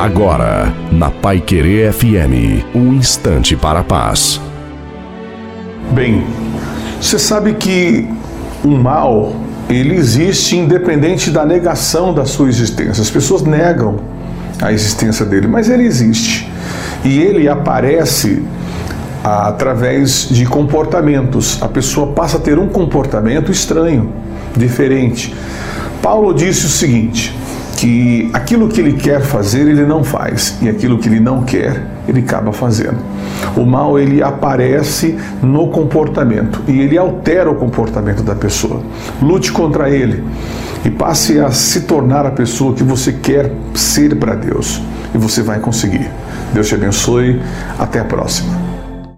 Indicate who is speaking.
Speaker 1: Agora, na Pai Querer FM, um instante para a paz.
Speaker 2: Bem, você sabe que o mal, ele existe independente da negação da sua existência. As pessoas negam a existência dele, mas ele existe. E ele aparece através de comportamentos. A pessoa passa a ter um comportamento estranho, diferente. Paulo disse o seguinte: aquilo que ele quer fazer ele não faz e aquilo que ele não quer ele acaba fazendo. O mal ele aparece no comportamento e ele altera o comportamento da pessoa. Lute contra ele e passe a se tornar a pessoa que você quer ser para Deus e você vai conseguir. Deus te abençoe. Até a próxima.